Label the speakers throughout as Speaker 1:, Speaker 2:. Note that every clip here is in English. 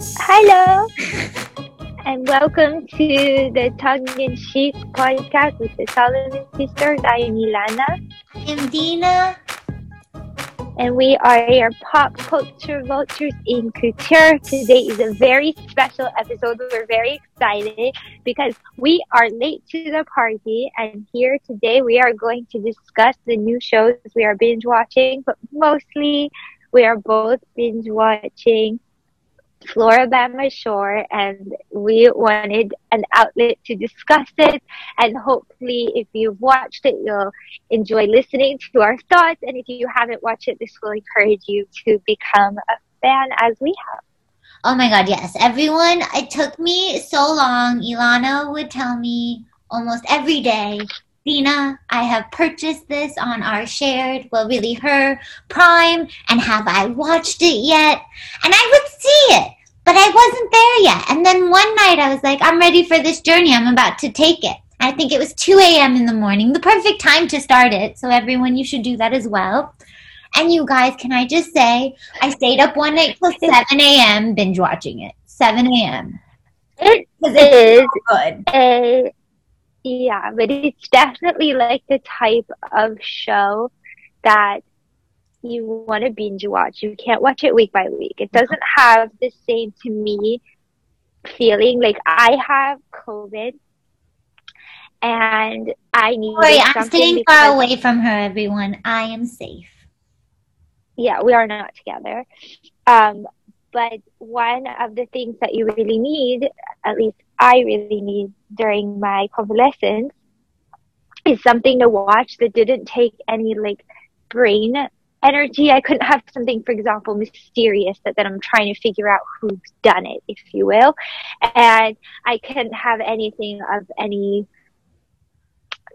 Speaker 1: Hello, and welcome to the Tongue in Cheek podcast with the Solomon Sisters. I am Ilana,
Speaker 2: I'm Dina.
Speaker 1: and we are your pop culture vultures in couture. Today is a very special episode. We're very excited because we are late to the party, and here today we are going to discuss the new shows we are binge watching, but mostly we are both binge watching Floribama Shore and we wanted an outlet to discuss it and hopefully if you've watched it you'll enjoy listening to our thoughts and if you haven't watched it this will encourage you to become a fan as we have.
Speaker 2: Oh my god, yes. Everyone, it took me so long. Ilana would tell me almost every day, Dina, I have purchased this on our shared, well, really her Prime, and have I watched it yet? And I would see it, but I wasn't there yet. And then one night I was like, I'm ready for this journey. I'm about to take it. I think it was 2 a.m. in the morning, the perfect time to start it. So, everyone, you should do that as well. And you guys, can I just say, I stayed up one night till 7 a.m. binge watching it. 7 a.m. It's so good.
Speaker 1: a yeah, but it's definitely like the type of show that you want to binge watch. You can't watch it week by week. It doesn't have the same to me feeling like I have COVID and I need
Speaker 2: Sorry, I'm staying far away from her, everyone. I am safe.
Speaker 1: yeah, we are not together. Um, but one of the things that you really need, at least I really need during my convalescence, is something to watch that didn't take any like brain energy. I couldn't have something, for example, mysterious that then I'm trying to figure out who's done it, if you will. And I couldn't have anything of any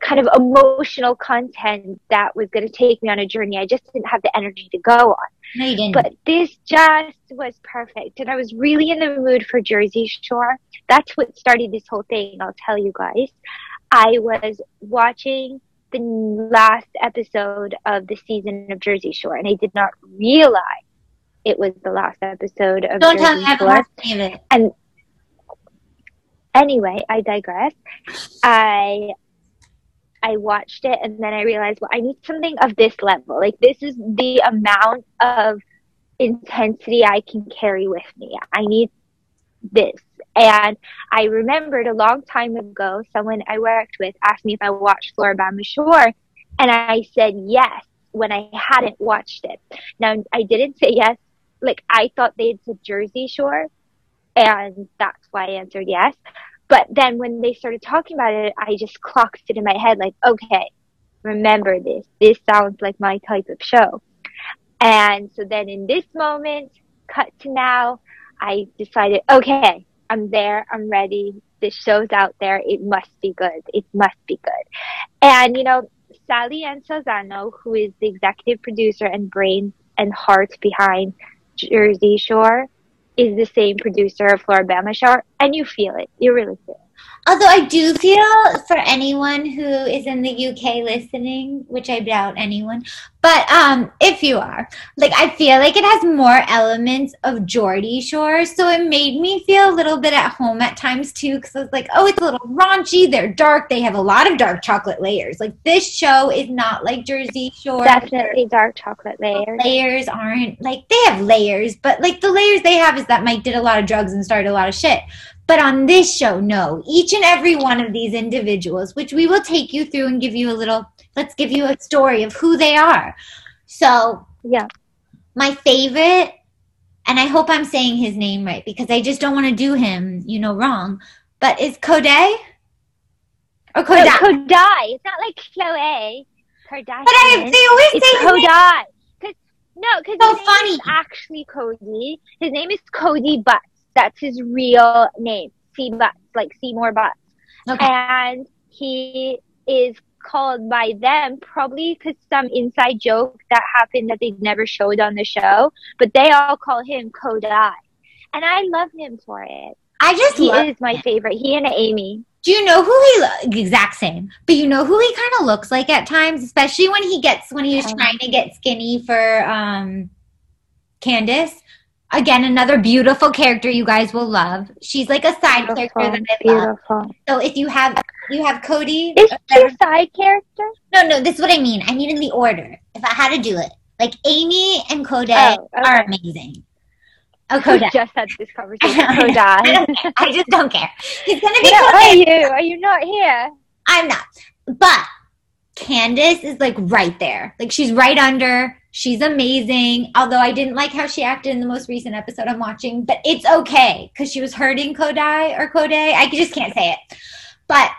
Speaker 1: kind of emotional content that was going to take me on a journey. I just didn't have the energy to go on.
Speaker 2: No, you didn't.
Speaker 1: But this just was perfect. And I was really in the mood for Jersey Shore. That's what started this whole thing, I'll tell you guys. I was watching the last episode of the season of Jersey Shore and I did not realize it was the last episode of
Speaker 2: Don't
Speaker 1: Jersey
Speaker 2: tell me I haven't
Speaker 1: Shore.
Speaker 2: watched any of.
Speaker 1: Anyway, I digress. I I watched it and then I realized, well, I need something of this level. Like this is the amount of intensity I can carry with me. I need this. And I remembered a long time ago, someone I worked with asked me if I watched Floribama Shore, and I said yes when I hadn't watched it. Now I didn't say yes. Like I thought they had said Jersey Shore, and that's why I answered yes. But then when they started talking about it, I just clocked it in my head like, okay, remember this. This sounds like my type of show. And so then in this moment, cut to now, I decided, okay, I'm there. I'm ready. This show's out there. It must be good. It must be good. And, you know, Sally Ann Salsano, who is the executive producer and brain and heart behind Jersey Shore, is the same producer of Floribama Shore, and you feel it. You really feel it.
Speaker 2: Although I do feel for anyone who is in the UK listening, which I doubt anyone, but um, if you are, like I feel like it has more elements of Geordie Shore, so it made me feel a little bit at home at times too. Because I was like, oh, it's a little raunchy. They're dark. They have a lot of dark chocolate layers. Like this show is not like Jersey Shore.
Speaker 1: Definitely dark chocolate layers.
Speaker 2: layers aren't like they have layers, but like the layers they have is that Mike did a lot of drugs and started a lot of shit. But on this show, no. Each and every one of these individuals, which we will take you through and give you a little, let's give you a story of who they are. So,
Speaker 1: Yeah.
Speaker 2: my favorite, and I hope I'm saying his name right because I just don't want to do him, you know, wrong. But is Koday or
Speaker 1: No,
Speaker 2: Kodak?
Speaker 1: Kodai. It's not like Khloe. Kardashian.
Speaker 2: but I, they always
Speaker 1: it's
Speaker 2: say.
Speaker 1: Kodai. Cause, no, because
Speaker 2: So
Speaker 1: his name
Speaker 2: funny.
Speaker 1: is actually Cody. His name is Cody Butts. That's his real name. C Butts, like Seymour Butts.
Speaker 2: Okay.
Speaker 1: And he is called by them probably because some inside joke that happened that they never showed on the show, but they all call him Kodai. And I love him for it.
Speaker 2: I just
Speaker 1: He is my favorite. He and Amy.
Speaker 2: Do you know who he lo- exact same? But you know who he kind of looks like at times, especially when he gets when he was
Speaker 1: Um,
Speaker 2: trying to get skinny for um Candace. Again another beautiful character you guys will love. She's like a side character that I love. So if you have you have Cody,
Speaker 1: Is she a uh, side character?
Speaker 2: no, no, this is what I mean. I mean in the order. If I had to do it, like Amy and Cody
Speaker 1: Oh, okay.
Speaker 2: are amazing. Oh,
Speaker 1: We just had this conversation.
Speaker 2: I
Speaker 1: Kodai.
Speaker 2: care. I just don't care. He's gonna be
Speaker 1: Where are you? Are you not here?
Speaker 2: I'm not. But Candace is like right there. Like she's right under. She's amazing. Although I didn't like how she acted in the most recent episode I'm watching, but it's okay because she was hurting Kodai or Kodai. I just can't say it. But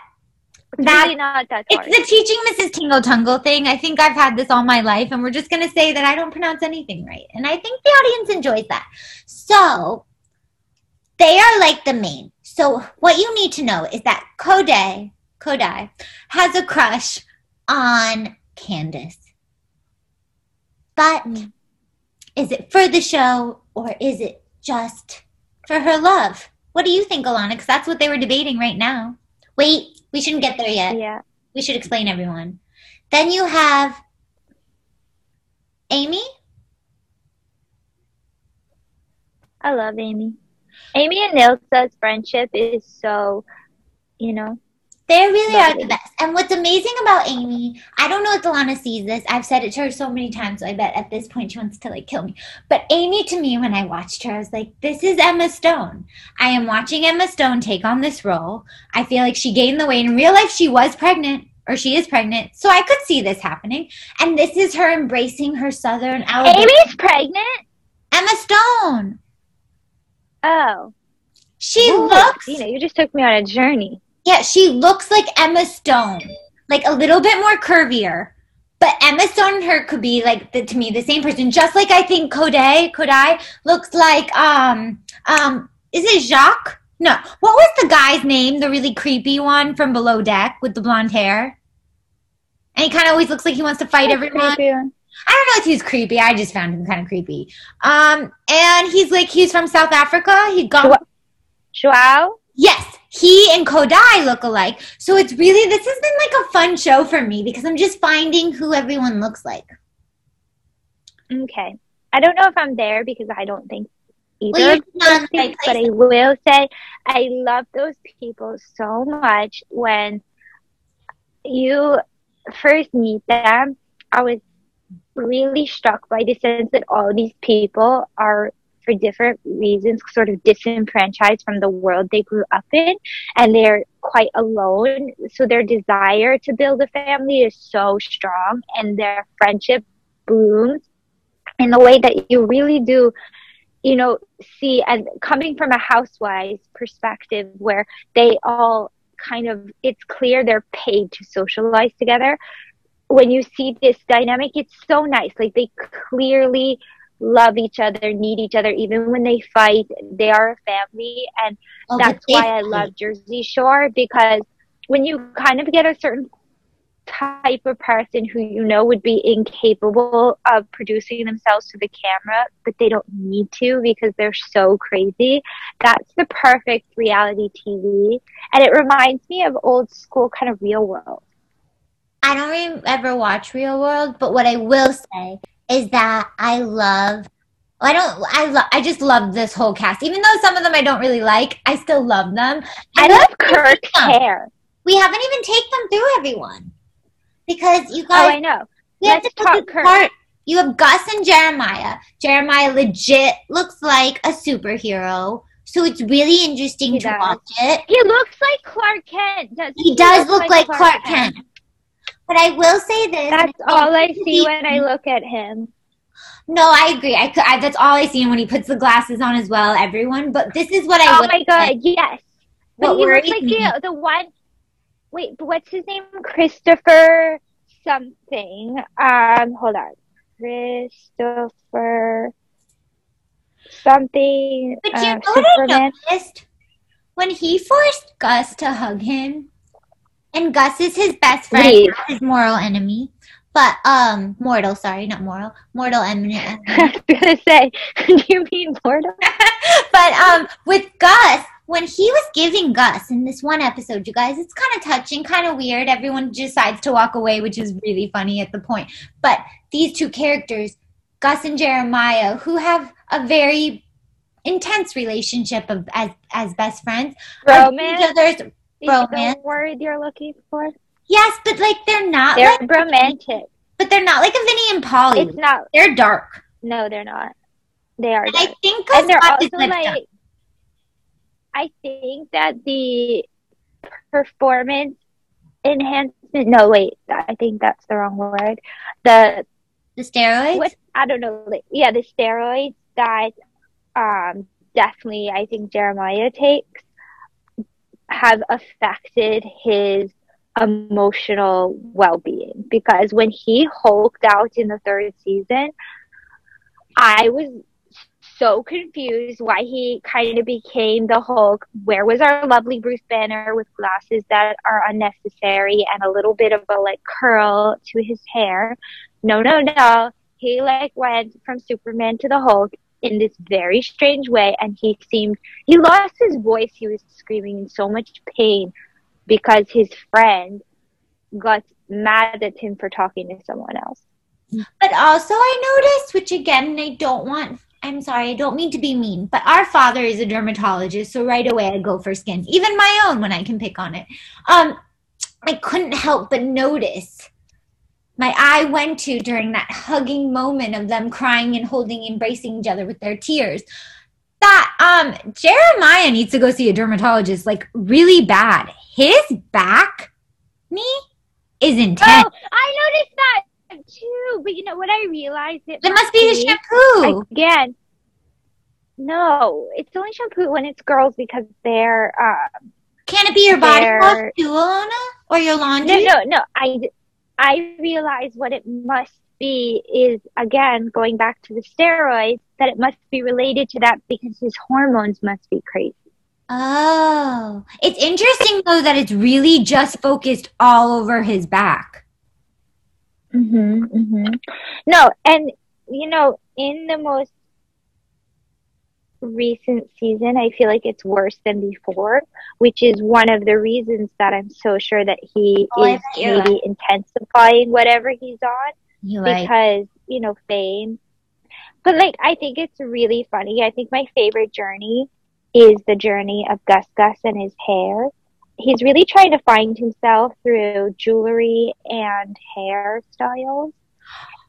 Speaker 2: that
Speaker 1: really not that
Speaker 2: it's the teaching Mrs. Tingle Tungle thing. I think I've had this all my life, and we're just gonna say that I don't pronounce anything right. And I think the audience enjoys that. So they are like the main. So what you need to know is that Kodai, Kodai has a crush on Candace. But
Speaker 1: Mm.
Speaker 2: is it for the show or is it just for her love? What do you think, Ilana? Because that's what they were debating right now. Wait, we shouldn't get there yet.
Speaker 1: yeah.
Speaker 2: We should explain everyone. Then you have Amy.
Speaker 1: I love Amy. Amy and Nilsa's friendship is so, you know,
Speaker 2: They really are the best. And what's amazing about Amy, I don't know if Delana sees this. I've said it to her so many times, so I bet at this point she wants to like kill me. But Amy, to me, when I watched her, I was like, this is Emma Stone. I am watching Emma Stone take on this role. I feel like she gained the weight. In real life, she was pregnant. Or she is pregnant, so I could see this happening. And this is her embracing her Southern Alabama.
Speaker 1: Amy's pregnant.
Speaker 2: Emma Stone.
Speaker 1: Oh,
Speaker 2: She
Speaker 1: Ooh,
Speaker 2: looks
Speaker 1: You know, you just took me on a journey.
Speaker 2: Yeah, she looks like Emma Stone, like a little bit more curvier. But Emma Stone and her could be like the, to me the same person. Just like I think Kodai Kodai looks like um um is it Jacques? No, what was the guy's name? The really creepy one from Below Deck with the blonde hair. And he kind of always looks like he wants to fight everyone.
Speaker 1: Creepy.
Speaker 2: I don't know if he's creepy. I just found him kind of creepy. Um, and he's like he's from South Africa. He got
Speaker 1: Joa- Joao?
Speaker 2: Yes, he and Kodai look alike. So it's really this has been like a fun show for me because I'm just finding who everyone looks like.
Speaker 1: Okay. I don't know if I'm there because I don't think either
Speaker 2: Well,
Speaker 1: of
Speaker 2: not
Speaker 1: those
Speaker 2: in the right
Speaker 1: things, but I will say I love those people so much when you first meet them. I was really struck by the sense that all these people are for different reasons sort of disenfranchised from the world they grew up in and they're quite alone. So their desire to build a family is so strong and their friendship blooms in the way that you really do you know see and coming from a housewife's perspective where they all kind of it's clear they're paid to socialize together. When you see this dynamic it's so nice. Like they clearly love each other need each other even when they fight they are a family and
Speaker 2: Oh,
Speaker 1: that's why I love Jersey Shore because when you kind of get a certain type of person who you know would be incapable of producing themselves to the camera, but they don't need to because they're so crazy, that's the perfect reality TV. And it reminds me of old school kind of real world.
Speaker 2: I don't ever watch Real World, but what I will say is that I love. I don't. I love. I just love this whole cast. Even though some of them I don't really like, I still love them.
Speaker 1: I love Kirk's hair.
Speaker 2: We haven't even taken them through everyone because you
Speaker 1: Oh,
Speaker 2: guys.
Speaker 1: I know.
Speaker 2: We have
Speaker 1: Let's
Speaker 2: to
Speaker 1: talk Kurt.
Speaker 2: part. You have Gus and Jeremiah. Jeremiah legit looks like a superhero, so it's really interesting
Speaker 1: He
Speaker 2: to
Speaker 1: does.
Speaker 2: watch it.
Speaker 1: He looks like Clark Kent. Doesn't
Speaker 2: He
Speaker 1: he
Speaker 2: does look like Clark Kent. But I will say this.
Speaker 1: That's all I see when I look at him.
Speaker 2: No, I agree. I, I that's all I see when he puts the glasses on as well. Everyone, but this is what I.
Speaker 1: Oh my god, yes. But he looks like the, the one. Wait, but what's his name? Christopher something. Um, hold on. Christopher something.
Speaker 2: But you
Speaker 1: uh,
Speaker 2: know what I noticed? When he forced Gus to hug him, and Gus is his best friend, not his moral enemy. But um, mortal. Sorry, not moral. Mortal enemy.
Speaker 1: I was gonna say, do you mean mortal?
Speaker 2: but um, with Gus, when he was giving Gus in this one episode, you guys, it's kind of touching, kind of weird. Everyone decides to walk away, which is really funny at the point. But these two characters, Gus and Jeremiah, who have a very intense relationship of as as best friends.
Speaker 1: Romance.
Speaker 2: Each other's romance.
Speaker 1: the word you're looking for?
Speaker 2: yes, but like they're not
Speaker 1: They're
Speaker 2: like
Speaker 1: romantic.
Speaker 2: but they're not like a Vinny and Pauly.
Speaker 1: It's not.
Speaker 2: they're dark.
Speaker 1: No, they're not. They are.
Speaker 2: I think
Speaker 1: and they're also like. I think that the performance enhancement. No, wait. I think that's the wrong word. The
Speaker 2: the steroids.
Speaker 1: what I don't know. Like, yeah, the steroids that um definitely I think Jeremiah takes have affected his emotional well-being because when he hulked out in the third season, I was so confused why he kind of became the Hulk. Where was our lovely Bruce Banner with glasses that are unnecessary and a little bit of a like curl to his hair? No, no, no. He like went from Superman to the Hulk in this very strange way and he seemed he lost his voice. He was screaming in so much pain because his friend got mad at him for talking to someone else.
Speaker 2: But also, I noticed, which again, I don't want. I'm sorry, I don't mean to be mean, but our father is a dermatologist, so right away I go for skin, even my own when I can pick on it. Um, I couldn't help but notice. My eye went to during that hugging moment of them crying and holding, embracing each other with their tears. That um, Jeremiah needs to go see a dermatologist, like really bad. His back, me, is intense.
Speaker 1: Oh, I noticed that too. But you know what? I realized it.
Speaker 2: it must be the shampoo.
Speaker 1: again. No, it's only shampoo when it's girls because they're um,
Speaker 2: Can it be your body wash too, Ilana? Or your laundry?
Speaker 1: no, no, no. I I realize what it must be is again going back to the steroids that it must be related to that because his hormones must be crazy.
Speaker 2: Oh. It's interesting though that it's really just focused all over his back.
Speaker 1: Mm-hmm, mm-hmm. No, and you know, in the most recent season, I feel like it's worse than before, which is one of the reasons that I'm so sure that he
Speaker 2: Oh,
Speaker 1: is maybe intensifying whatever he's on
Speaker 2: right.
Speaker 1: because, you know, fame. But like, I think it's really funny. I think my favorite journey is the journey of Gus Gus and his hair. He's really trying to find himself through jewelry and hairstyles.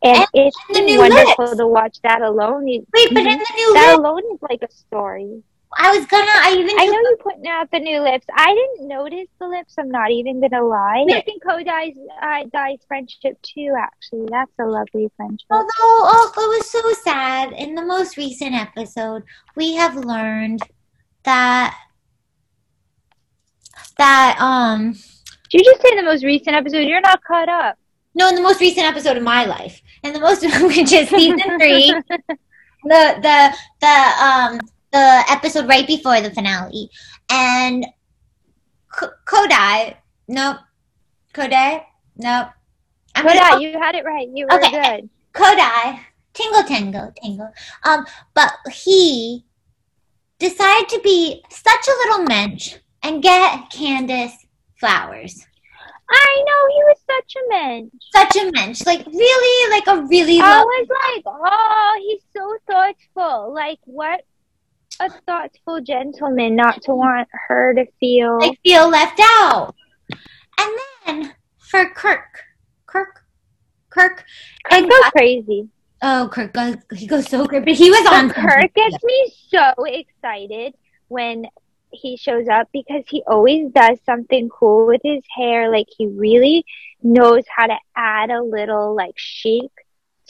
Speaker 1: And,
Speaker 2: And
Speaker 1: it's
Speaker 2: new
Speaker 1: wonderful
Speaker 2: lips.
Speaker 1: to watch that alone.
Speaker 2: Wait, but in the new
Speaker 1: that alone is like a story.
Speaker 2: I was gonna, I even
Speaker 1: I know you're putting out the new lips. I didn't notice the lips. I'm not even gonna lie. I think Kodai's uh, Dai's friendship too. Actually, that's a lovely friendship.
Speaker 2: Although, oh, it was so sad. In the most recent episode, we have learned that that um
Speaker 1: Did you just say the most recent episode? You're not caught up.
Speaker 2: no, in the most recent episode of my life, and the most of which is season three, the the the um the episode right before the finale, and K- Kodai, nope, Kodai, nope. I'm
Speaker 1: Kodai,
Speaker 2: gonna-
Speaker 1: you had it right. You were
Speaker 2: Okay.
Speaker 1: good.
Speaker 2: Kodai, tingle tangle tingle. Um, but he decided to be such a little mensch and get Candace flowers.
Speaker 1: I know he was such a man.
Speaker 2: Such a mensch, like really, like a really.
Speaker 1: I was like, oh, he's so thoughtful. Like, what a thoughtful gentleman not to want her to feel.
Speaker 2: like feel left out. And then for Kirk, Kirk, Kirk,
Speaker 1: I
Speaker 2: and
Speaker 1: go crazy.
Speaker 2: oh Kirk goes he goes so great, but he was on
Speaker 1: Kirk gets me so excited when he shows up because he always does something cool with his hair. Like he really knows how to add a little like chic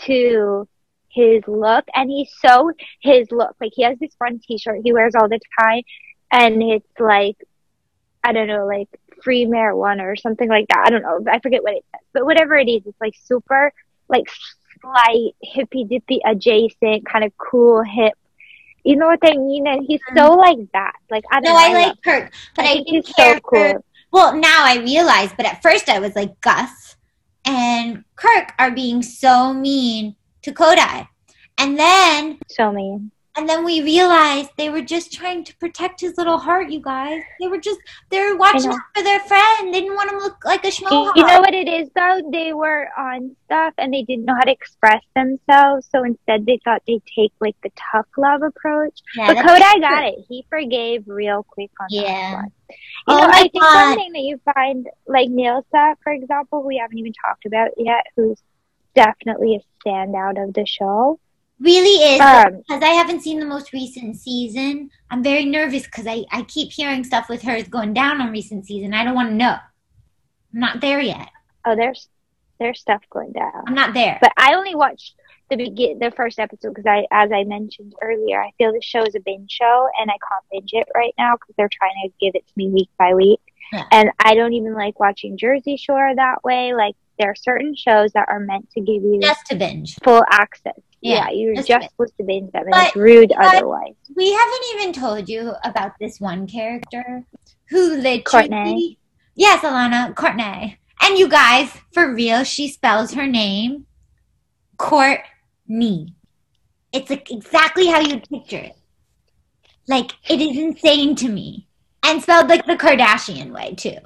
Speaker 1: to his look and he's so his look. Like he has this fun t-shirt he wears all the time and it's like I don't know, like free marijuana or something like that. I don't know. I forget what it says. But whatever it is, it's like super like slight hippy dippy adjacent, kind of cool hip. You know what I mean? And he's so mm-hmm. like that. Like I don't
Speaker 2: No,
Speaker 1: know.
Speaker 2: I
Speaker 1: love
Speaker 2: like Kirk, but
Speaker 1: I
Speaker 2: I,
Speaker 1: think
Speaker 2: didn't
Speaker 1: he's
Speaker 2: care
Speaker 1: so cool.
Speaker 2: for- Well, now I realize, but at first I was like Gus and Kirk are being so mean to Kodai, and then
Speaker 1: So mean.
Speaker 2: And then we realized they were just trying to protect his little heart, you guys. They were just, they were watching out for their friend. They didn't want him to look like a schmo.
Speaker 1: You know what it is though? They were on stuff and they didn't know how to express themselves, so instead they thought they'd take like the tough love approach.
Speaker 2: Yeah,
Speaker 1: but
Speaker 2: true.
Speaker 1: got it. He forgave real quick on
Speaker 2: Yeah.
Speaker 1: that one. You
Speaker 2: Oh
Speaker 1: know,
Speaker 2: my
Speaker 1: I think
Speaker 2: God.
Speaker 1: one thing that you find, like Nilsa, for example, we haven't even talked about yet, who's definitely a standout of the show.
Speaker 2: Really is.
Speaker 1: Um,
Speaker 2: because I haven't seen the most recent season. I'm very nervous because I, I keep hearing stuff with her is going down on recent season. I don't want to know. I'm not there yet.
Speaker 1: oh, there's there's stuff going down.
Speaker 2: I'm not there.
Speaker 1: But I only watched the begin the first episode because I, as I mentioned earlier, I feel the show is a binge show, and I can't binge it right now because they're trying to give it to me week by week.
Speaker 2: Yeah.
Speaker 1: And I don't even like watching Jersey Shore that way. Like there are certain shows that are meant to give you
Speaker 2: Just to binge.
Speaker 1: full access.
Speaker 2: Yeah,
Speaker 1: Yeah, you're
Speaker 2: just
Speaker 1: supposed to binge them, and
Speaker 2: But-
Speaker 1: it's rude otherwise.
Speaker 2: We haven't even told you about this one character who literally.
Speaker 1: Kortni.
Speaker 2: Yes, Ilana, Kortni. And you guys, for real, she spells her name Kortni. It's like exactly how you'd picture it. Like, it is insane to me. And spelled like the Kardashian way, too.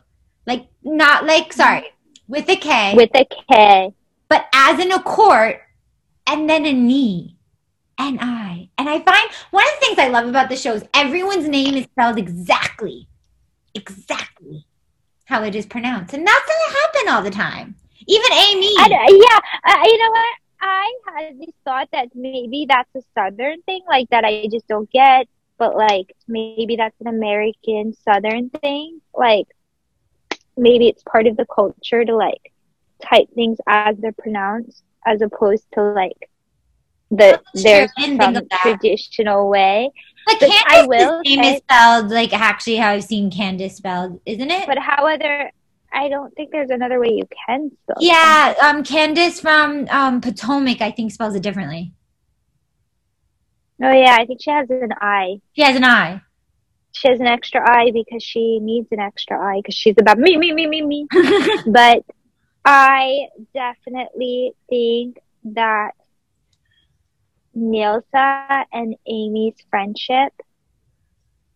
Speaker 2: Like, not like, sorry, with a K,
Speaker 1: With a K.
Speaker 2: but as in a court, and then a knee, and I. And I find one of the things I love about the show is everyone's name is spelled exactly, exactly how it is pronounced. And that's going to happen all the time. Even Amy.
Speaker 1: I, yeah, uh, you know what? I had this thought that maybe that's a southern thing, like that I just don't get, but like maybe that's an American southern thing. Like maybe it's part of the culture to like type things as they're pronounced, as opposed to like the
Speaker 2: Sure,
Speaker 1: there's
Speaker 2: I didn't think
Speaker 1: some
Speaker 2: of that.
Speaker 1: traditional way.
Speaker 2: But
Speaker 1: but I will
Speaker 2: name
Speaker 1: say-
Speaker 2: is spelled like actually how I've seen Candace spelled, isn't it?
Speaker 1: But how other? I don't think there's another way you can spell. it.
Speaker 2: yeah, um, Candace from um, Potomac, I think, spells it differently.
Speaker 1: Oh yeah, I think she has an I.
Speaker 2: She has an I.
Speaker 1: she has an extra eye because she needs an extra eye because she's about me, me, me, me, me. but I definitely think that Nilsa and Amy's friendship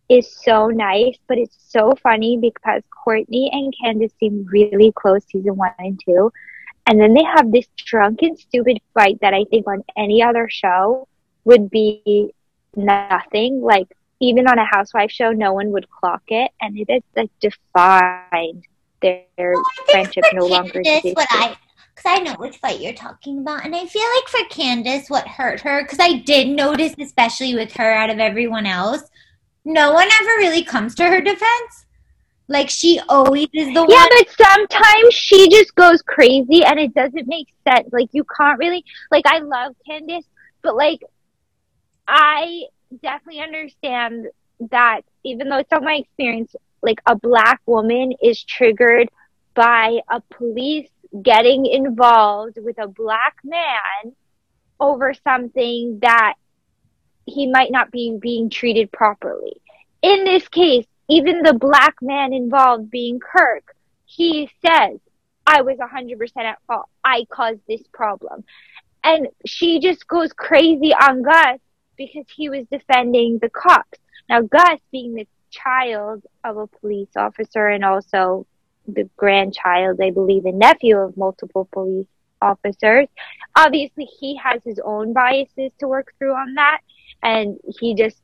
Speaker 1: is so nice, but it's so funny because Kortni and Candace seem really close season one and two. And then they have this drunken, stupid fight that I think on any other show would be nothing. Like, even on a housewife show, no one would clock it. And it is like defined their
Speaker 2: think
Speaker 1: friendship no longer exists.
Speaker 2: what I because I know which fight you're talking about, and I feel like for Candace, what hurt her because I did notice, especially with her out of everyone else, no one ever really comes to her defense. Like she always is the
Speaker 1: Yeah,
Speaker 2: one.
Speaker 1: Yeah, but sometimes she just goes crazy and it doesn't make sense. Like you can't really like I love Candace, but like I definitely understand that even though it's not my experience, like a black woman is triggered by a police getting involved with a black man over something that he might not be being treated properly. In this case, even the black man involved being Kirk, he says, I was 100% at fault. I caused this problem. And she just goes crazy on Gus because he was defending the cops. Now, Gus, being the child of a police officer and also the grandchild, I believe, and nephew of multiple police officers, obviously he has his own biases to work through on that. And he just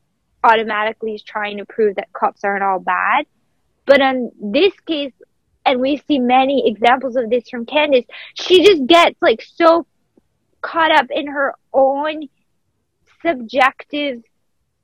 Speaker 1: automatically is trying to prove that cops aren't all bad. But in this case, and we see many examples of this from Candace, she just gets like so caught up in her own subjective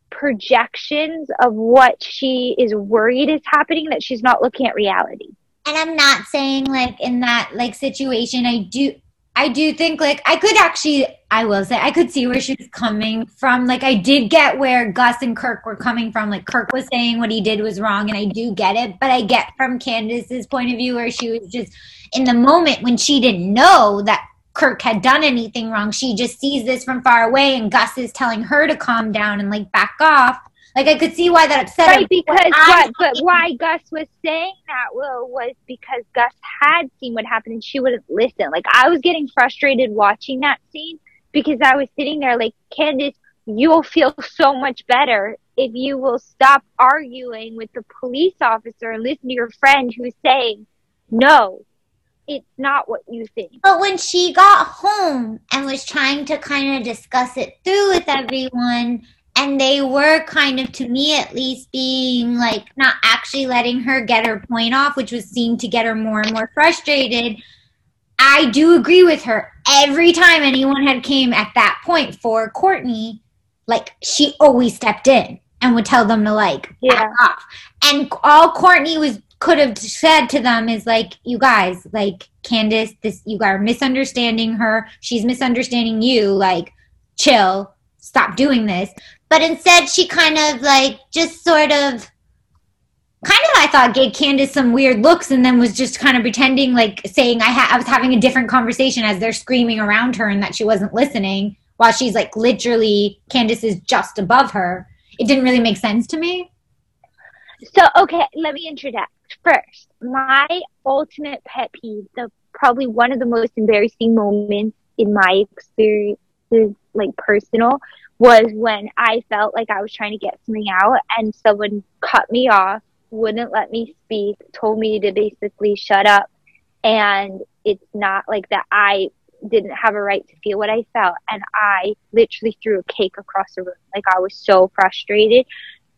Speaker 1: projections of what she is worried is happening that she's not looking at reality.
Speaker 2: and I'm not saying like in that like situation I do I do think like I could actually I will say I could see where she was coming from. Like I did get where Gus and Kirk were coming from. Like Kirk was saying what he did was wrong and I do get it, but I get from Candace's point of view where she was just in the moment when she didn't know that Kirk had done anything wrong. She just sees this from far away and Gus is telling her to calm down and like back off. Like I could see why that upset her.
Speaker 1: Right, because
Speaker 2: But
Speaker 1: what, but why Gus was saying that, Will, was because Gus had seen what happened and she wouldn't listen. Like, I was getting frustrated watching that scene because I was sitting there like, Candace, you'll feel so much better if you will stop arguing with the police officer and listen to your friend who's saying, no, it's not what you think.
Speaker 2: But when she got home and was trying to kind of discuss it through with everyone, and they were kind of, to me at least, being like not actually letting her get her point off, which was seemed to get her more and more frustrated. I do agree with her. Every time anyone had came at that point for Kortni, like she always stepped in and would tell them to like
Speaker 1: Yeah.
Speaker 2: back off. And all Kortni was could have said to them is like, you guys, like Candace, this you are misunderstanding her. She's misunderstanding you. Like, chill, stop doing this. But instead, she kind of like just sort of. Kind of, I thought gave Candace some weird looks, and then was just kind of pretending, like saying I, ha- I was having a different conversation as they're screaming around her, and that she wasn't listening, while she's like literally Candace is just above her. It didn't really make sense to me.
Speaker 1: So, okay, let me interject first. My ultimate pet peeve, the probably one of the most embarrassing moments in my experiences, like personal, was when I felt like I was trying to get something out and someone cut me off, wouldn't let me speak, told me to basically shut up. And it's not like that I didn't have a right to feel what I felt. And I literally threw a cake across the room. Like I was so frustrated.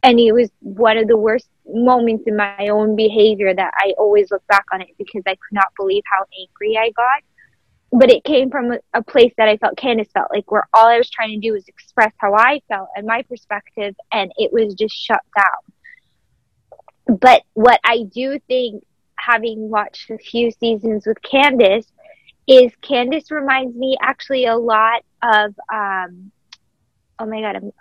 Speaker 1: And it was one of the worst moments in my own behavior that I always look back on it because I could not believe how angry I got. But it came from a, place that I felt Candace felt like where all I was trying to do was express how I felt and my perspective and it was just shut down. But what I do think having watched a few seasons with Candace is Candace reminds me actually a lot of um oh my god, I'm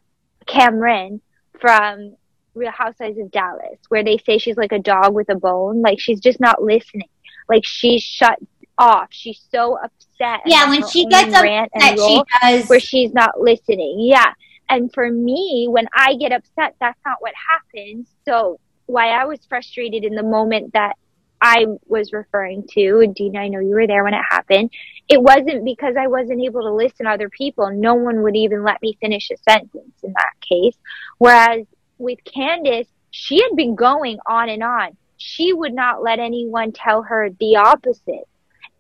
Speaker 1: Cameron from Real Housewives of Dallas, where they say she's like a dog with a bone. Like she's just not listening. Like she's shut off. She's so upset.
Speaker 2: Yeah, when she gets upset, she does.
Speaker 1: where she's not listening. Yeah. And for me, when I get upset, that's not what happens. So why I was frustrated in the moment that I was referring to, and Dina, I know you were there when it happened. It wasn't because I wasn't able to listen to other people. No one would even let me finish a sentence in that case. Whereas with Candace, she had been going on and on. She would not let anyone tell her the opposite.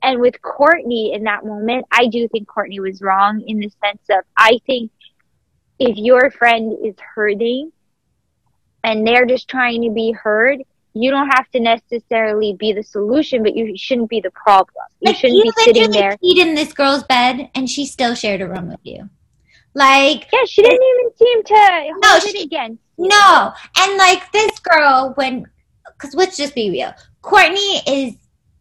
Speaker 1: And with Kortni in that moment, I do think Kortni was wrong in the sense of I think if your friend is hurting and they're just trying to be heard, you don't have to necessarily be the solution, but you shouldn't be the problem. You
Speaker 2: Like,
Speaker 1: shouldn't be sitting there.
Speaker 2: peed in this girl's bed, and she still shared a room with you. Like,
Speaker 1: Yeah, she didn't even seem to
Speaker 2: No, she-
Speaker 1: against you.
Speaker 2: no, and like this girl, when, because let's just be real, Kortni is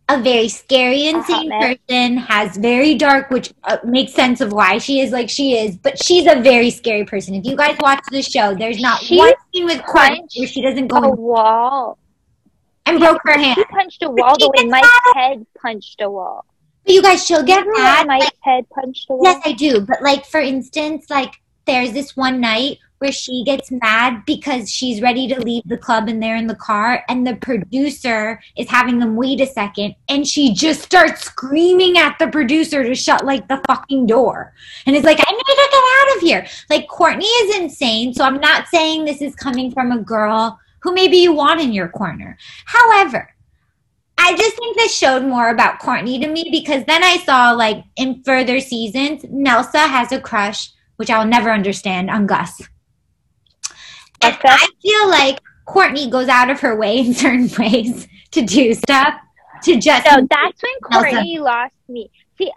Speaker 2: a very scary and
Speaker 1: A hot
Speaker 2: insane person. Has very dark, which uh, makes sense of why she is like she is. But she's a very scary person. If you guys watch the show, there's not
Speaker 1: She
Speaker 2: one scene with
Speaker 1: Kortni
Speaker 2: where she doesn't go A
Speaker 1: wall.
Speaker 2: And broke her hand.
Speaker 1: She punched a wall the way Mike's head punched a wall.
Speaker 2: But you guys, she'll get mad.
Speaker 1: Mike's
Speaker 2: like,
Speaker 1: head punched a wall?
Speaker 2: Yes, I do. But like for instance, like there's this one night where she gets mad because she's ready to leave the club and they're in the car and the producer is having them wait a second and she just starts screaming at the producer to shut like the fucking door. And it's like, I need to get out of here. Like Kortni is insane. So I'm not saying this is coming from a girl who maybe you want in your corner. However, I just think this showed more about Kortni to me because then I saw like in further seasons, Nilsa has a crush, which I'll never understand, on Gus. And? I feel like Kortni goes out of her way in certain ways to do stuff to just
Speaker 1: So that's when. Kortni lost me. See,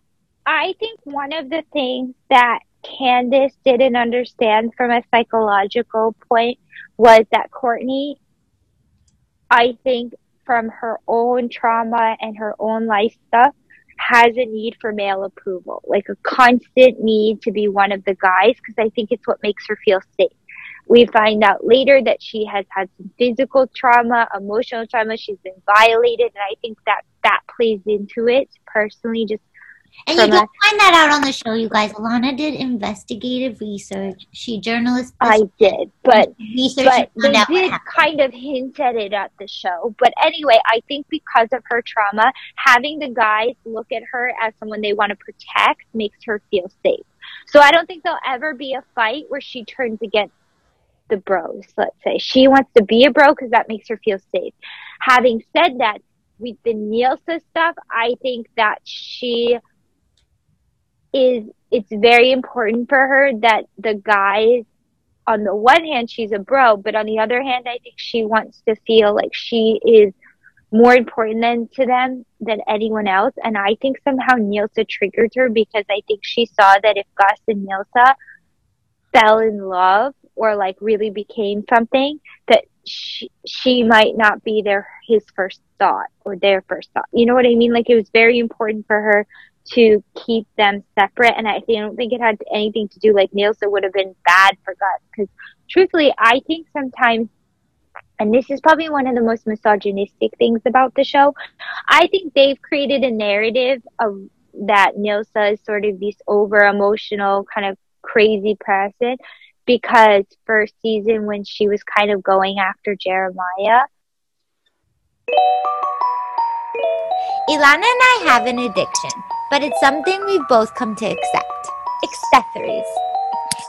Speaker 1: I think one of the things that Candace didn't understand from a psychological point was that Kortni, I think from her own trauma and her own life stuff, has a need for male approval, like a constant need to be one of the guys, because I think it's what makes her feel safe. We find out later that she has had some physical trauma, emotional trauma. She's been violated, and I think that that plays into it. Personally, just
Speaker 2: And you don't find that out on the show, you guys. Ilana did investigative research. She journalist
Speaker 1: I did, but
Speaker 2: research
Speaker 1: but they
Speaker 2: found out what
Speaker 1: did kind of hint at it at the show. But anyway, I think because of her trauma, having the guys look at her as someone they want to protect makes her feel safe. So I don't think there'll ever be a fight where she turns against the bros, let's say. She wants to be a bro because that makes her feel safe. Having said that, with the Nilsa stuff, I think that she is, it's very important for her that the guys, on the one hand, she's a bro, but on the other hand, I think she wants to feel like she is more important than to them than anyone else. And I think somehow Nilsa triggered her because I think she saw that if Gus and Nilsa fell in love or like really became something that she, she might not be their his first thought or their first thought. You know what I mean? Like it was very important for her to keep them separate. And I, don't think it had anything to do like Nilsa would have been bad for Gus because truthfully, I think sometimes and this is probably one of the most misogynistic things about the show. I think they've created a narrative of that Nilsa is sort of this over emotional kind of crazy person because first season when she was kind of going after Jeremiah.
Speaker 2: Ilana and I have an addiction, but it's something we've both come to accept. Accessories.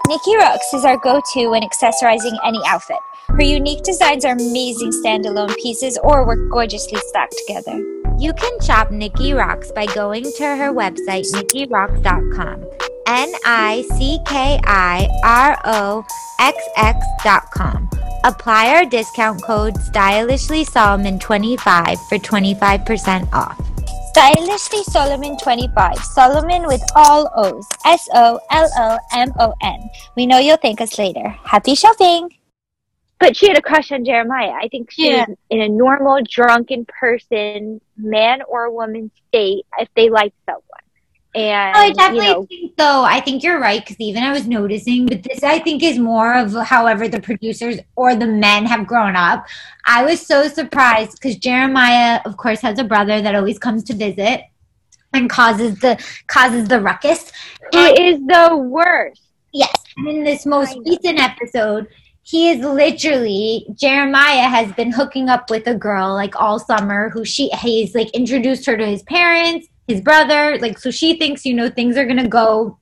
Speaker 3: Nicki Roxx is our go-to when accessorizing any outfit. Her unique designs are amazing standalone pieces or work gorgeously stacked together.
Speaker 2: You can shop Nicki Roxx by going to her website, nickiroxx.com. N I C K I R O X X.com. Apply our discount code Stylishly Solomon 25 for 25% off.
Speaker 3: Stylishly Solomon 25. Solomon with all O's. S O L O M O N. We know you'll thank us later. Happy shopping!
Speaker 1: But she had a crush on Jeremiah. I think she
Speaker 3: Yeah.
Speaker 1: was in a normal drunken person, man or woman state, if they liked someone. And,
Speaker 2: Oh, I definitely
Speaker 1: you know,
Speaker 2: think though. I think you're right because even I was noticing, but this I think is more of however the producers or the men have grown up. I was so surprised because Jeremiah, of course, has a brother that always comes to visit and causes the causes the ruckus.
Speaker 1: who is the worst?
Speaker 2: Yes, and in this most recent episode, he is literally Jeremiah has been hooking up with a girl like all summer who she he's like introduced her to his parents, his brother, like so she thinks you know things are gonna go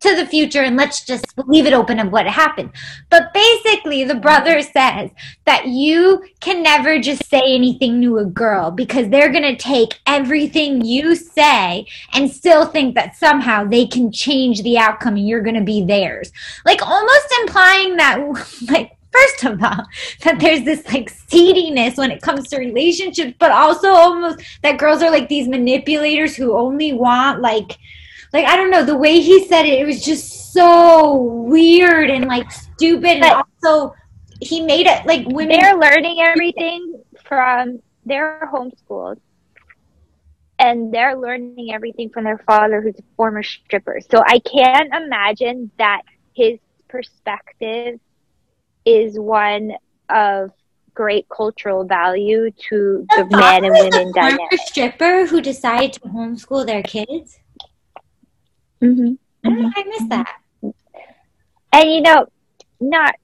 Speaker 2: to the future and let's just leave it open of what happened. But basically the brother says that you can never just say anything to a girl because they're gonna take everything you say and still think that somehow they can change the outcome and you're going to be theirs. Like almost implying that, like, first of all, that there's this like seediness when it comes to relationships, but also almost that girls are like these manipulators who only want like, like I don't know the way he said it. It was just so weird and like stupid,
Speaker 1: But-
Speaker 2: and also he made it like women.
Speaker 1: They're learning everything from their homeschooled. And they're learning everything from their father, who's a former stripper. So I can't imagine that his perspective is one of great cultural value to the,
Speaker 2: The
Speaker 1: man and women dynamic.
Speaker 2: stripper who decided to homeschool their kids.
Speaker 1: hmm
Speaker 2: Oh, I missed that.
Speaker 1: And you know, not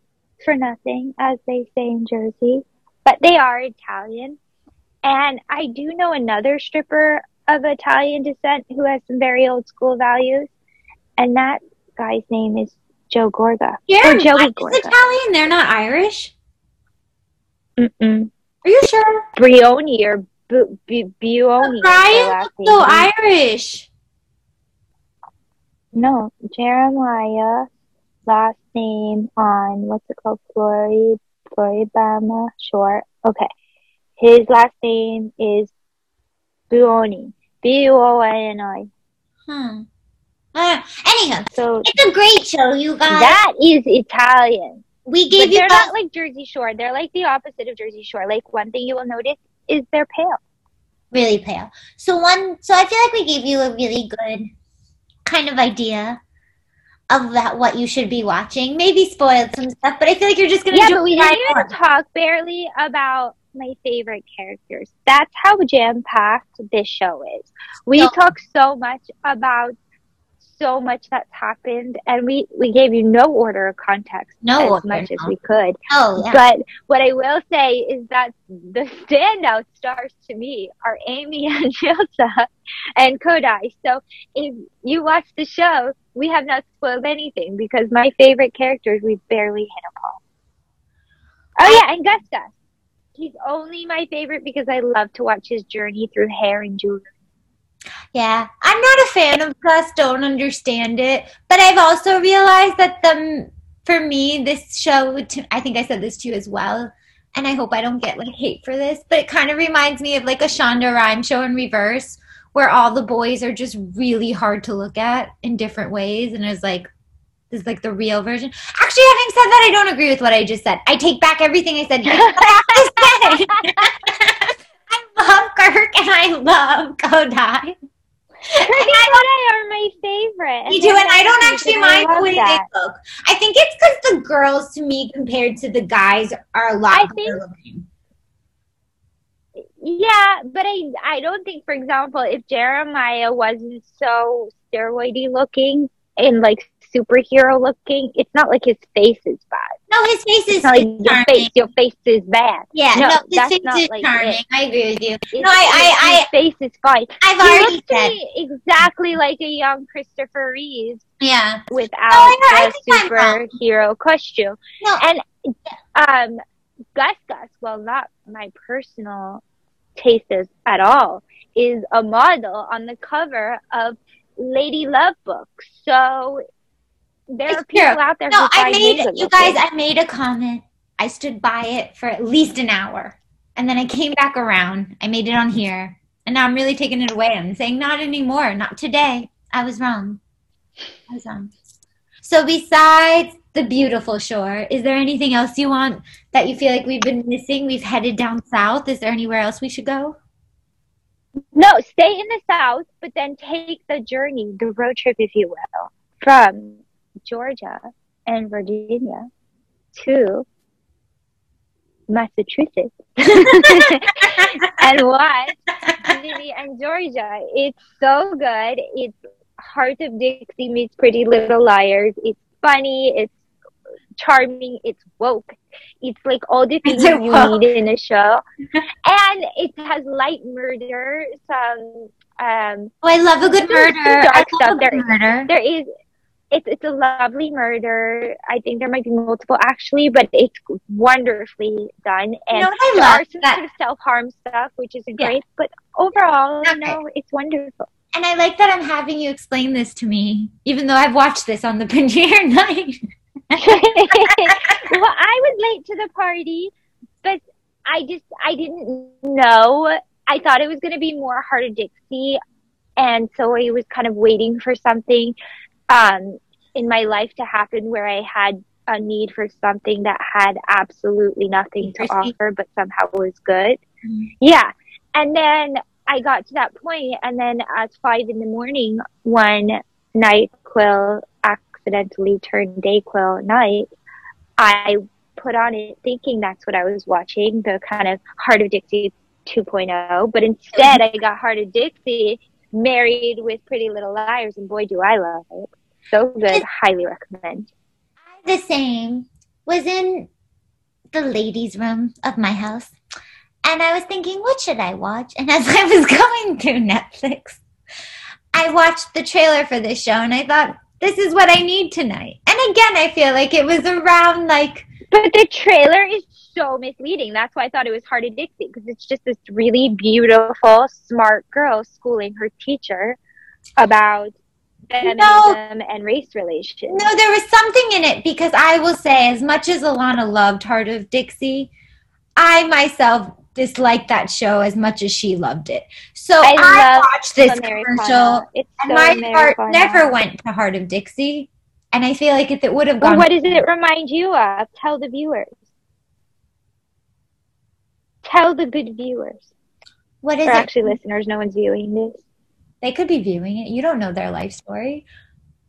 Speaker 1: for nothing, as they say in Jersey, but they are Italian. And I do know another stripper of Italian descent who has some very old school values. And that guy's name is Joe Gorga.
Speaker 2: Yeah,
Speaker 1: Or Joey
Speaker 2: is
Speaker 1: Gorga.
Speaker 2: Italian. They're not Irish.
Speaker 1: Mm-mm.
Speaker 2: Are you sure?
Speaker 1: Brioni or Bu- Bu- Buoni. is their
Speaker 2: Brian looks so. Irish.
Speaker 1: No, Jeremiah last name on what's it called? Florida, Floribama Shore. Okay. His last name is Buoni. B U O N I.
Speaker 2: Hmm. Uh, anyhow,
Speaker 1: So
Speaker 2: it's a great show, you guys.
Speaker 1: that is Italian.
Speaker 2: we
Speaker 1: But
Speaker 2: gave you
Speaker 1: they're
Speaker 2: that.
Speaker 1: not like Jersey Shore. They're like the opposite of Jersey Shore. Like one thing you will notice is they're pale.
Speaker 2: really pale. So one, so I feel like we gave you a really good kind of idea of that what you should be watching. Maybe spoiled some stuff, but I feel like you're just gonna
Speaker 1: Yeah, but we didn't even talk barely about my favorite characters. That's how jam packed this show is. We
Speaker 2: No.
Speaker 1: talk so much about so much that's happened, and we we gave you no order of context
Speaker 2: No
Speaker 1: as much as we could.
Speaker 2: Oh yeah.
Speaker 1: But what I will say is that the standout stars to me are Amy and Jilsa and Kodai. So if you watch the show, we have not spoiled anything because my favorite characters we barely hit upon. Oh yeah, and Gus Gus. He's only my favorite because I love to watch his journey through hair and jewelry.
Speaker 2: Yeah, I'm not a fan of Gus. Don't understand it, but I've also realized that the for me this show. I think I said this to you as well, and I hope I don't get like hate for this, but it kind of reminds me of like a Shonda Rhimes show in reverse, where all the boys are just really hard to look at in different ways, and it's like is like the real version. Actually, having said that, I don't agree with what I just said. I take back everything I said. I love Kirk and I love Codi.
Speaker 1: Kirk and Codi are my favorite.
Speaker 2: Me too, and I don't actually mind the way that. they look. I think it's because the girls, to me, compared to the guys, are a lot
Speaker 1: I think, looking. Yeah, but I I don't think, for example, if Jeremiah wasn't so steroidy looking and like superhero looking. It's not like his face is bad.
Speaker 2: No, his face is,
Speaker 1: like your face. Your face is bad.
Speaker 2: Yeah, no,
Speaker 1: no
Speaker 2: his face is like charming. It. I agree with you.
Speaker 1: It's,
Speaker 2: no, I, I,
Speaker 1: I, his face is fine.
Speaker 2: I've
Speaker 1: he
Speaker 2: already said
Speaker 1: exactly like a young Christopher Reeve.
Speaker 2: Yeah,
Speaker 1: without no, the superhero costume.
Speaker 2: No.
Speaker 1: and um, Gus Gus, well, not my personal taste at all, is a model on the cover of Lady Love books. So there it's are people true. out there.
Speaker 2: No, I made you guys. I made a comment. I stood by it for at least an hour, and then I came back around. I made it on here, and now I'm really taking it away. I'm saying not anymore. Not today. I was wrong. I was wrong. So besides the beautiful shore, is there anything else you want that you feel like we've been missing? We've headed down south. Is there anywhere else we should go?
Speaker 1: No, stay in the south, but then take the journey, the road trip, if you will, from Georgia and Virginia to Massachusetts and watch Ginny and Georgia. It's so good. It's Hart of Dixie meets Pretty Little Liars. It's funny. It's charming. It's woke. It's like all the things you need in a show. and it has light murder, some um
Speaker 2: Oh, I love a good murder. Dark stuff.
Speaker 1: There,
Speaker 2: murder.
Speaker 1: there is it's it's a lovely murder. I think there might be multiple actually, but it's wonderfully done. And
Speaker 2: you know I
Speaker 1: there are some that. sort of self harm stuff, which isn't yeah. great, but overall, okay. no, it's wonderful.
Speaker 2: And I like that I'm having you explain this to me, even though I've watched this on the premiere night.
Speaker 1: well, I was late to the party, but I just I didn't know. I thought it was going to be more Hart of Dixie, and so I was kind of waiting for something um, in my life to happen where I had a need for something that had absolutely nothing to offer, but somehow was good. Mm-hmm. Yeah. And then I got to that point, and then at five in the morning, one night Quill accidentally turned day Dayquil night. I put on it thinking that's what I was watching, the kind of Hart of Dixie 2.0, but instead I got Hart of Dixie married with Pretty Little Liars, and boy, do I love it. So good. Highly recommend.
Speaker 2: The same. Was in the ladies' room of my house. And I was thinking, what should I watch? And as I was going through Netflix, I watched the trailer for this show and I thought, this is what I need tonight. And again, I feel like it was around like.
Speaker 1: But the trailer is so misleading. That's why I thought it was Hart of Dixie because it's just this really beautiful, smart girl schooling her teacher about feminism no, and race relations.
Speaker 2: No, there was something in it because I will say, as much as Ilana loved Hart of Dixie, I myself disliked that show as much as she loved it. So I, I watched this commercial, and so my heart never went to Hart of Dixie. And I feel like if it would have gone,
Speaker 1: well, what does it remind you of? Tell the viewers. Tell the good viewers.
Speaker 2: What is
Speaker 1: or
Speaker 2: it?
Speaker 1: Actually, listeners, no one's viewing this.
Speaker 2: They could be viewing it. You don't know their life story.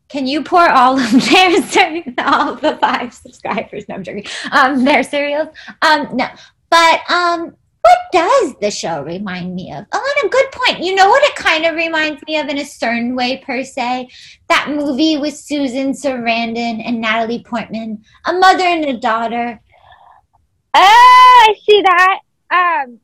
Speaker 2: Can you pour all of their all the five subscribers? No, I'm joking. Um, their cereals. Um, no, but um, what does the show remind me of? Oh, and a good point. You know what it kind of reminds me of in a certain way, per se? That movie with Susan Sarandon and Natalie Portman, a mother and a daughter.
Speaker 1: Oh, I see that. Um,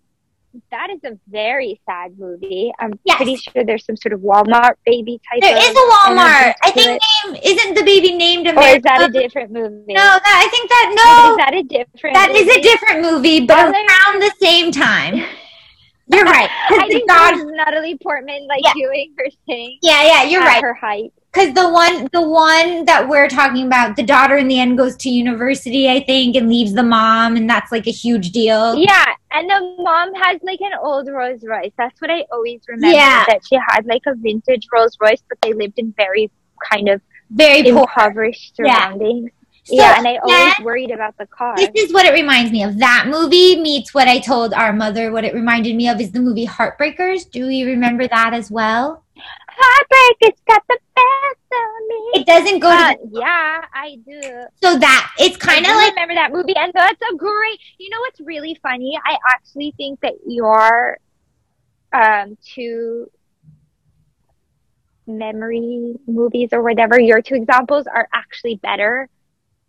Speaker 1: that is a very sad movie. I'm
Speaker 2: Yes.
Speaker 1: pretty sure there's some sort of Walmart baby type.
Speaker 2: There
Speaker 1: of
Speaker 2: is a Walmart. I think name isn't the baby named
Speaker 1: Or
Speaker 2: America.
Speaker 1: is that a different movie?
Speaker 2: no, that I think that no, Is
Speaker 1: that a different?
Speaker 2: movie that is a different movie, but around the same time. You're right.
Speaker 1: I think is Natalie Portman like
Speaker 2: Yeah.
Speaker 1: doing her thing.
Speaker 2: yeah, yeah, you're right.
Speaker 1: Her height.
Speaker 2: Because the one, the one that we're talking about, the daughter in the end goes to university, I think, and leaves the mom, and that's like a huge deal.
Speaker 1: Yeah, and the mom has like an old Rolls Royce. That's what I always remember.
Speaker 2: Yeah.
Speaker 1: That she had like a vintage Rolls Royce, but they lived in very kind of
Speaker 2: Very poor.
Speaker 1: impoverished
Speaker 2: Yeah.
Speaker 1: surroundings.
Speaker 2: So
Speaker 1: yeah, and I always
Speaker 2: then-
Speaker 1: worried about the car.
Speaker 2: This is what it reminds me of. That movie meets what I told our mother. What it reminded me of is the movie Heartbreakers. Do you remember that as well?
Speaker 1: Heartbreak, it's got the best of me.
Speaker 2: It doesn't go
Speaker 1: Uh,
Speaker 2: to
Speaker 1: yeah, I do.
Speaker 2: so that it's kind of like
Speaker 1: remember that movie, and that's a great. You know what's really funny? I actually think that your um two memory movies or whatever your two examples are actually better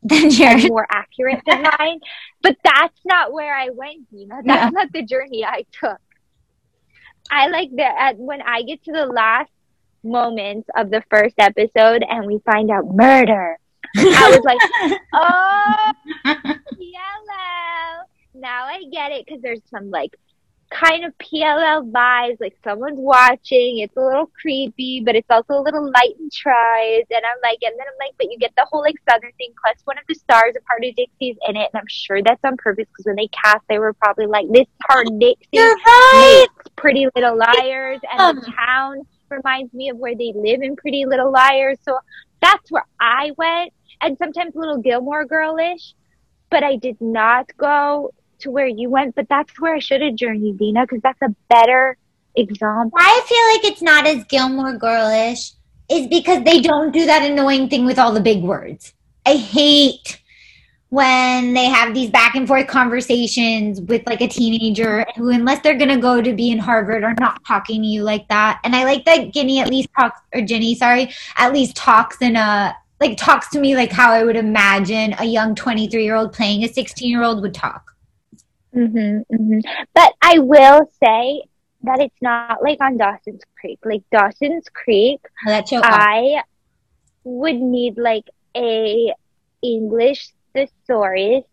Speaker 1: than
Speaker 2: yours.
Speaker 1: more accurate than mine. But that's not where I went, Dina. That's
Speaker 2: Yeah.
Speaker 1: not the journey I took. I like that at when I get to the last moments of the first episode and we find out murder. I was like, oh, PLL. Now I get it because there's some like kind of PLL vibes, like someone's watching. It's a little creepy, but it's also a little light and tries. And I'm like, and then I'm like, but you get the whole like southern thing. Plus, one of the stars of Hart of Dixie's in it, and I'm sure that's on purpose because when they cast, they were probably like, this Hart of Dixie
Speaker 2: right.
Speaker 1: makes Pretty Little Liars, and the um. town reminds me of where they live in Pretty Little Liars. So that's where I went, and sometimes a little Gilmore Girlish, but I did not go to where you went. But that's where I should have journeyed, Dina, because that's a better example.
Speaker 2: I feel like it's not as Gilmore Girlish is because they don't do that annoying thing with all the big words. I hate when they have these back and forth conversations with like a teenager who, unless they're gonna go to be in Harvard, are not talking to you like that. And I like that Ginny at least talks, or Ginny, sorry, at least talks in a like talks to me like how I would imagine a young twenty three year old playing a sixteen year old would talk.
Speaker 1: Hmm hmm But I will say that it's not like on Dawson's Creek. Like Dawson's Creek,
Speaker 2: show.
Speaker 1: I would need like a English thesaurus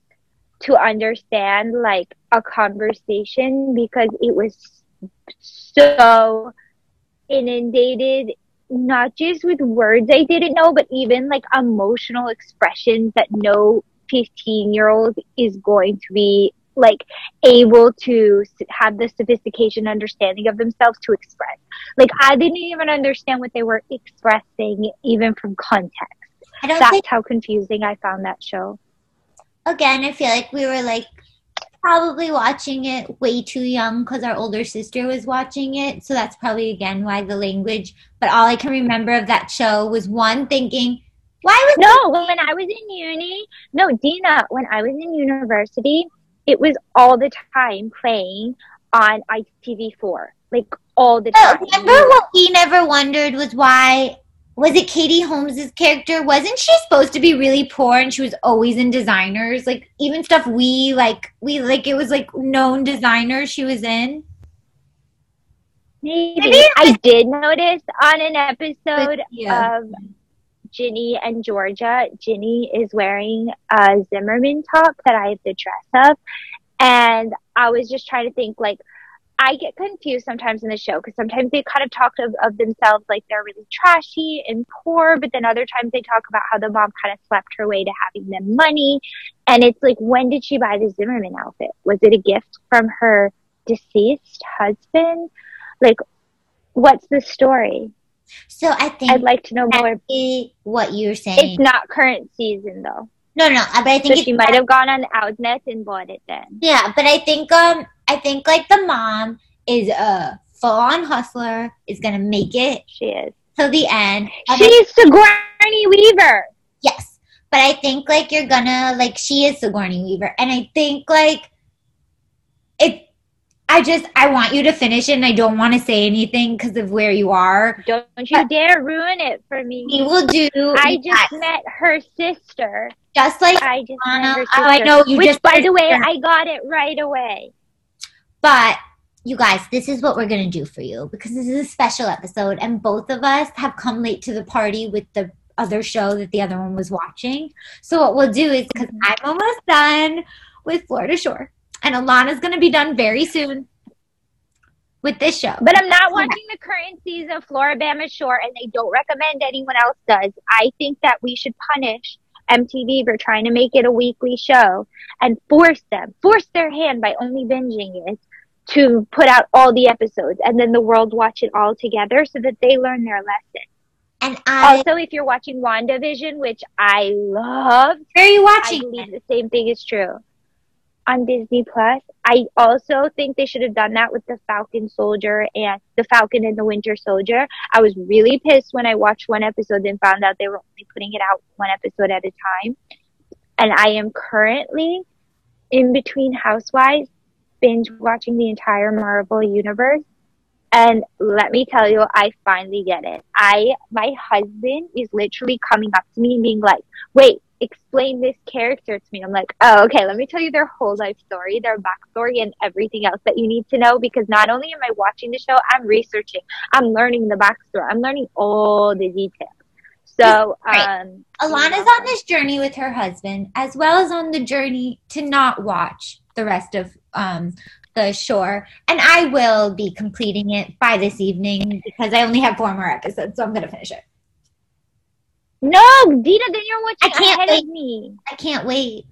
Speaker 1: to understand like a conversation because it was so inundated not just with words I didn't know but even like emotional expressions that no 15 year old is going to be like able to have the sophistication understanding of themselves to express like I didn't even understand what they were expressing even from context.
Speaker 2: I don't
Speaker 1: That's
Speaker 2: think
Speaker 1: how confusing I found that show.
Speaker 2: again, I feel like we were like probably watching it way too young because our older sister was watching it. So that's probably again why the language. But all I can remember of that show was one thinking, why was
Speaker 1: No, when I was in uni, no, Dina, when I was in university, it was all the time playing on ITV4. Like all the
Speaker 2: Oh,
Speaker 1: time.
Speaker 2: remember what we never wondered was why was it Katie Holmes's character? Wasn't she supposed to be really poor and she was always in designers? Like even stuff we like we like it was like known designers she was in.
Speaker 1: Maybe.
Speaker 2: Maybe
Speaker 1: I did notice on an episode
Speaker 2: Yeah.
Speaker 1: of Ginny and Georgia, Ginny is wearing a Zimmermann top that I have the dress of. And I was just trying to think, like, I get confused sometimes in the show because sometimes they kind of talk of, of themselves like they're really trashy and poor, but then other times they talk about how the mom kind of slept her way to having them money. And it's like, when did she buy the Zimmermann outfit? Was it a gift from her deceased husband? Like, what's the story?
Speaker 2: So I think
Speaker 1: I'd like to know more.
Speaker 2: what you're saying.
Speaker 1: It's not current season though.
Speaker 2: no, no, but I
Speaker 1: So
Speaker 2: think
Speaker 1: she might have gone on Outnet and bought it then.
Speaker 2: Yeah, but I think um I think like the mom is a full on hustler, is gonna make it
Speaker 1: She is.
Speaker 2: till the end. She's I-
Speaker 1: Sigourney Weaver.
Speaker 2: yes. But I think like you're gonna like she is Sigourney Weaver. And I think like it I just I want you to finish it and I don't want to say anything because of where you are.
Speaker 1: Don't you dare ruin it for me.
Speaker 2: We will do
Speaker 1: I just met her sister.
Speaker 2: just like
Speaker 1: I just
Speaker 2: Anna,
Speaker 1: met her sister. oh.
Speaker 2: I know you
Speaker 1: Which,
Speaker 2: just
Speaker 1: by the way, I got it right away.
Speaker 2: but you guys, this is what we're going to do for you because this is a special episode, and both of us have come late to the party with the other show that the other one was watching. So, what we'll do is because mm-hmm. I'm almost done with Florida Shore, and Alana's going to be done very soon with this show.
Speaker 1: But I'm not watching the current season of Floribama Shore, and I don't recommend anyone else does. I think that we should punish MTV for trying to make it a weekly show and force them, force their hand by only binging it to put out all the episodes and then the world watch it all together so that they learn their lesson.
Speaker 2: And I,
Speaker 1: Also, if you're watching WandaVision, which I love,
Speaker 2: are you watching?
Speaker 1: I believe the same thing is true. On Disney Plus, I also think they should have done that with the Falcon Soldier and the Falcon and the Winter Soldier. I was really pissed when I watched one episode and found out they were only putting it out one episode at a time. And I am currently in between Housewives, binge watching the entire Marvel universe. And let me tell you, I finally get it. I, my husband is literally coming up to me and being like, wait, explain this character to me. I'm like, oh, okay, let me tell you their whole life story, their backstory, and everything else that you need to know because not only am I watching the show, I'm researching, I'm learning the backstory, I'm learning all the details. So,
Speaker 2: Right.
Speaker 1: um,
Speaker 2: Ilana's on this journey with her husband, as well as on the journey to not watch the rest of um, the shore. And I will be completing it by this evening because I only have four more episodes, so I'm going to finish it.
Speaker 1: No, Dina, then you're watching
Speaker 2: I can't
Speaker 1: ahead
Speaker 2: wait.
Speaker 1: of me.
Speaker 2: I can't wait.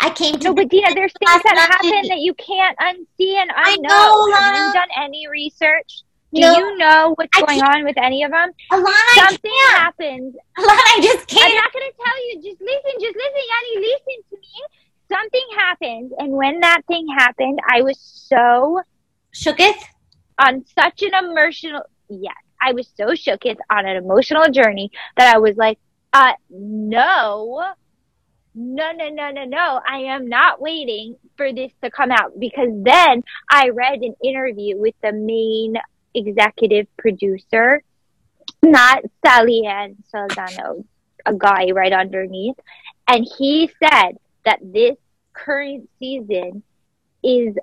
Speaker 2: I came to
Speaker 1: No, but Dina, there's things that happen that you can't unsee and
Speaker 2: I
Speaker 1: unknow.
Speaker 2: know,
Speaker 1: Have
Speaker 2: Lana.
Speaker 1: you done any research? Do
Speaker 2: No.
Speaker 1: you know what's
Speaker 2: I
Speaker 1: going on with any of them?
Speaker 2: Ilana, I
Speaker 1: Something
Speaker 2: can't.
Speaker 1: happens.
Speaker 2: Ilana, I just can't.
Speaker 1: I'm
Speaker 2: can't.
Speaker 1: not going to tell you. Just listen. Just listen, Yanni. Listen to me. Something happened, and when that thing happened, I was so
Speaker 2: Shooketh?
Speaker 1: on such an emotional. Yes, I was so shook. It's on an emotional journey that I was like, uh, no. No, no, no, no, no. I am not waiting for this to come out because then I read an interview with the main executive producer, not Sally Ann Salsano, a guy right underneath. And he said that this current season is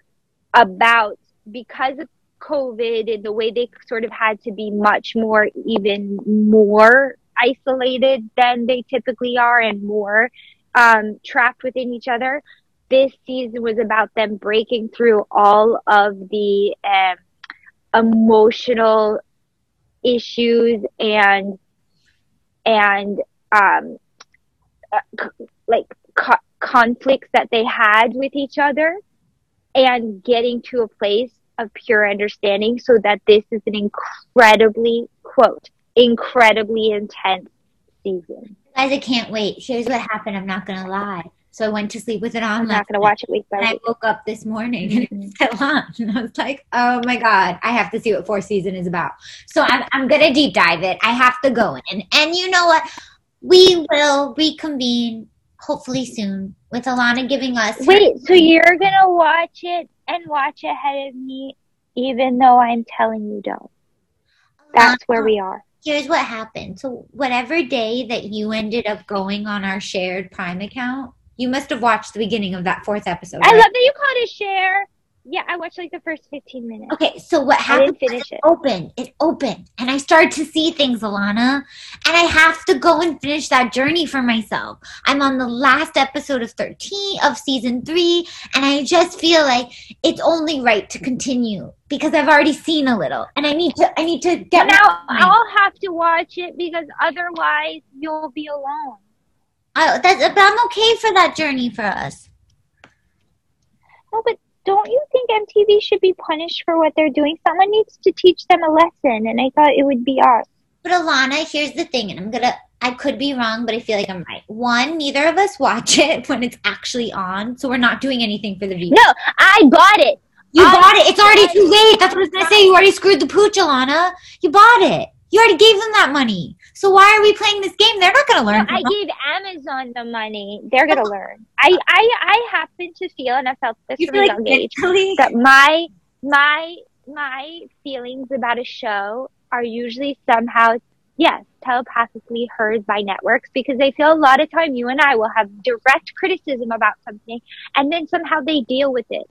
Speaker 1: about because of COVID and the way they sort of had to be much more, even more isolated than they typically are and more um, trapped within each other. This season was about them breaking through all of the um, emotional issues and and um, uh, like co- conflicts that they had with each other and getting to a place of pure understanding so that this is an incredibly quote incredibly intense season
Speaker 2: Guys, I can't wait. Here's what happened. I'm not going to lie. So I went to sleep with it on.
Speaker 1: i'm not going to watch it week by
Speaker 2: And I woke up this morning and
Speaker 1: mm-hmm.
Speaker 2: it's still on. And I was like, oh my God, I have to see what fourth season is about. So I'm, I'm going to deep dive it. I have to go in. And you know what? We will reconvene hopefully soon with Ilana giving us.
Speaker 1: wait so you're going to watch it and watch ahead of me even though i'm telling you don't that's where we are
Speaker 2: Here's what happened. So whatever day that you ended up going on our shared Prime account, you must have watched the beginning of that fourth episode.
Speaker 1: i
Speaker 2: right?
Speaker 1: love that you called it share yeah i watched like the first 15 minutes
Speaker 2: Okay, so what
Speaker 1: i
Speaker 2: happened?
Speaker 1: didn't finish it
Speaker 2: opened. It opened. And I started to see things, Ilana. And I have to go and finish that journey for myself. I'm on the last episode of 13 of season three. And I just feel like it's only right to continue because I've already seen a little. And I need to I need to get
Speaker 1: now
Speaker 2: my-
Speaker 1: I'll have to watch it because otherwise you'll be alone.
Speaker 2: I, that's, but I'm okay for that journey for us.
Speaker 1: No, but don't you think MTV should be punished for what they're doing? Someone needs to teach them a lesson, and I thought it would be us.
Speaker 2: But Ilana, here's the thing, and I'm gonna I could be wrong, but I feel like I'm right. One, neither of us watch it when it's actually on, so we're not doing anything for the views.
Speaker 1: No, I bought it.
Speaker 2: You
Speaker 1: I
Speaker 2: bought it. It's already too late. That's what I was gonna say. You already screwed the pooch, Ilana. You bought it. You already gave them that money. So why are we playing this game? They're not gonna learn.
Speaker 1: I gave Amazon the money. They're gonna learn. I, I, I happen to feel, and I felt this
Speaker 2: you
Speaker 1: from a young age, that my, my, my feelings about a show are usually somehow, yes, telepathically heard by networks because I feel a lot of time you and I will have direct criticism about something, and then somehow they deal with it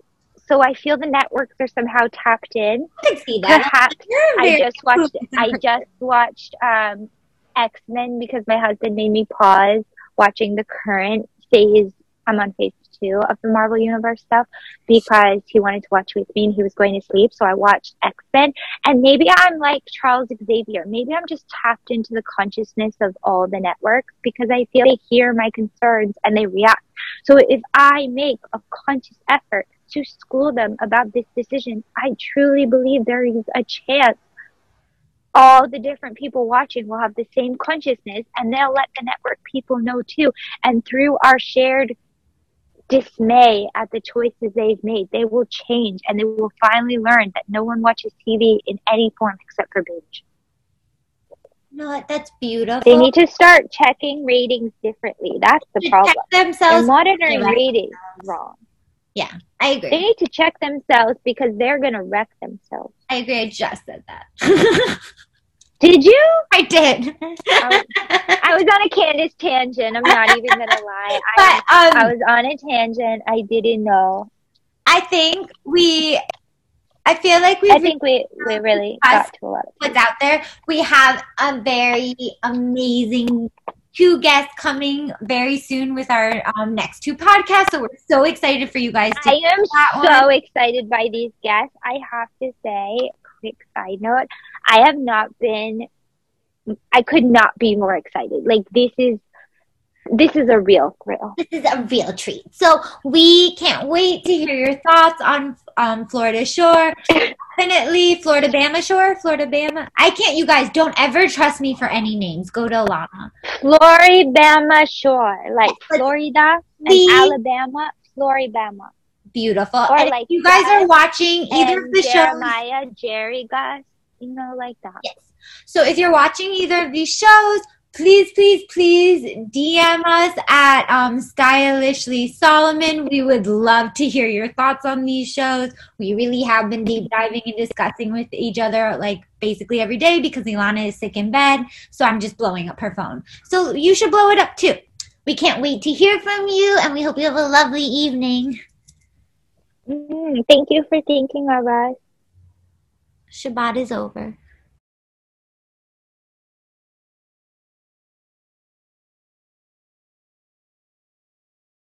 Speaker 1: So I feel the networks are somehow tapped in.
Speaker 2: I can see that.
Speaker 1: Perhaps I just watched. I just watched um X Men because my husband made me pause watching the current phase I'm on phase two of the Marvel Universe stuff because he wanted to watch with me and he was going to sleep. So I watched X Men and maybe I'm like Charles Xavier. Maybe I'm just tapped into the consciousness of all the networks because I feel they hear my concerns and they react. So if I make a conscious effort to school them about this decision, I truly believe there is a chance all the different people watching will have the same consciousness and they'll let the network people know too. And through our shared dismay at the choices they've made, they will change and they will finally learn that no one watches TV in any form except for binge.
Speaker 2: No, that's beautiful.
Speaker 1: They need to start checking ratings differently. That's the problem.
Speaker 2: check
Speaker 1: They're
Speaker 2: themselves.
Speaker 1: monitoring
Speaker 2: Right.
Speaker 1: ratings wrong.
Speaker 2: I agree.
Speaker 1: They need to check themselves because they're going to wreck themselves.
Speaker 2: I agree. I just said that.
Speaker 1: Did you?
Speaker 2: I did.
Speaker 1: I was on a Candace tangent. I'm not even going to lie. I,
Speaker 2: but um,
Speaker 1: I was on a tangent. I didn't know.
Speaker 2: I think we. I feel like we
Speaker 1: I think we, we really got to a lot of
Speaker 2: what's out there. We have a very amazing two guests coming very soon with our um, next two podcasts. So we're so excited for you guys to
Speaker 1: I am so excited by these guests. I have to say, quick side note, I have not been, I could not be more excited. Like this is, this is a real thrill.
Speaker 2: this is a real treat. So we can't wait to hear your thoughts on um, Florida Shore. Definitely Florida Bama Shore, Florida Bama. I can't. You guys don't ever trust me for any names. Go to Ilana.
Speaker 1: Floribama Shore, like Florida and Alabama, Floribama.
Speaker 2: Beautiful.
Speaker 1: Or
Speaker 2: And
Speaker 1: like
Speaker 2: you guys
Speaker 1: Gus
Speaker 2: are watching either of the shows.
Speaker 1: Jeremiah, Jerry Gus, you know, like that.
Speaker 2: Yes. So if you're watching either of these shows, please, please, please DM us at um, Stylishly Solomon. We would love to hear your thoughts on these shows. We really have been deep diving and discussing with each other like basically every day because Ilana is sick in bed. So I'm just blowing up her phone. So you should blow it up too. We can't wait to hear from you and we hope you have a lovely evening.
Speaker 1: Mm, thank you for thinking of us.
Speaker 2: Shabbat is over.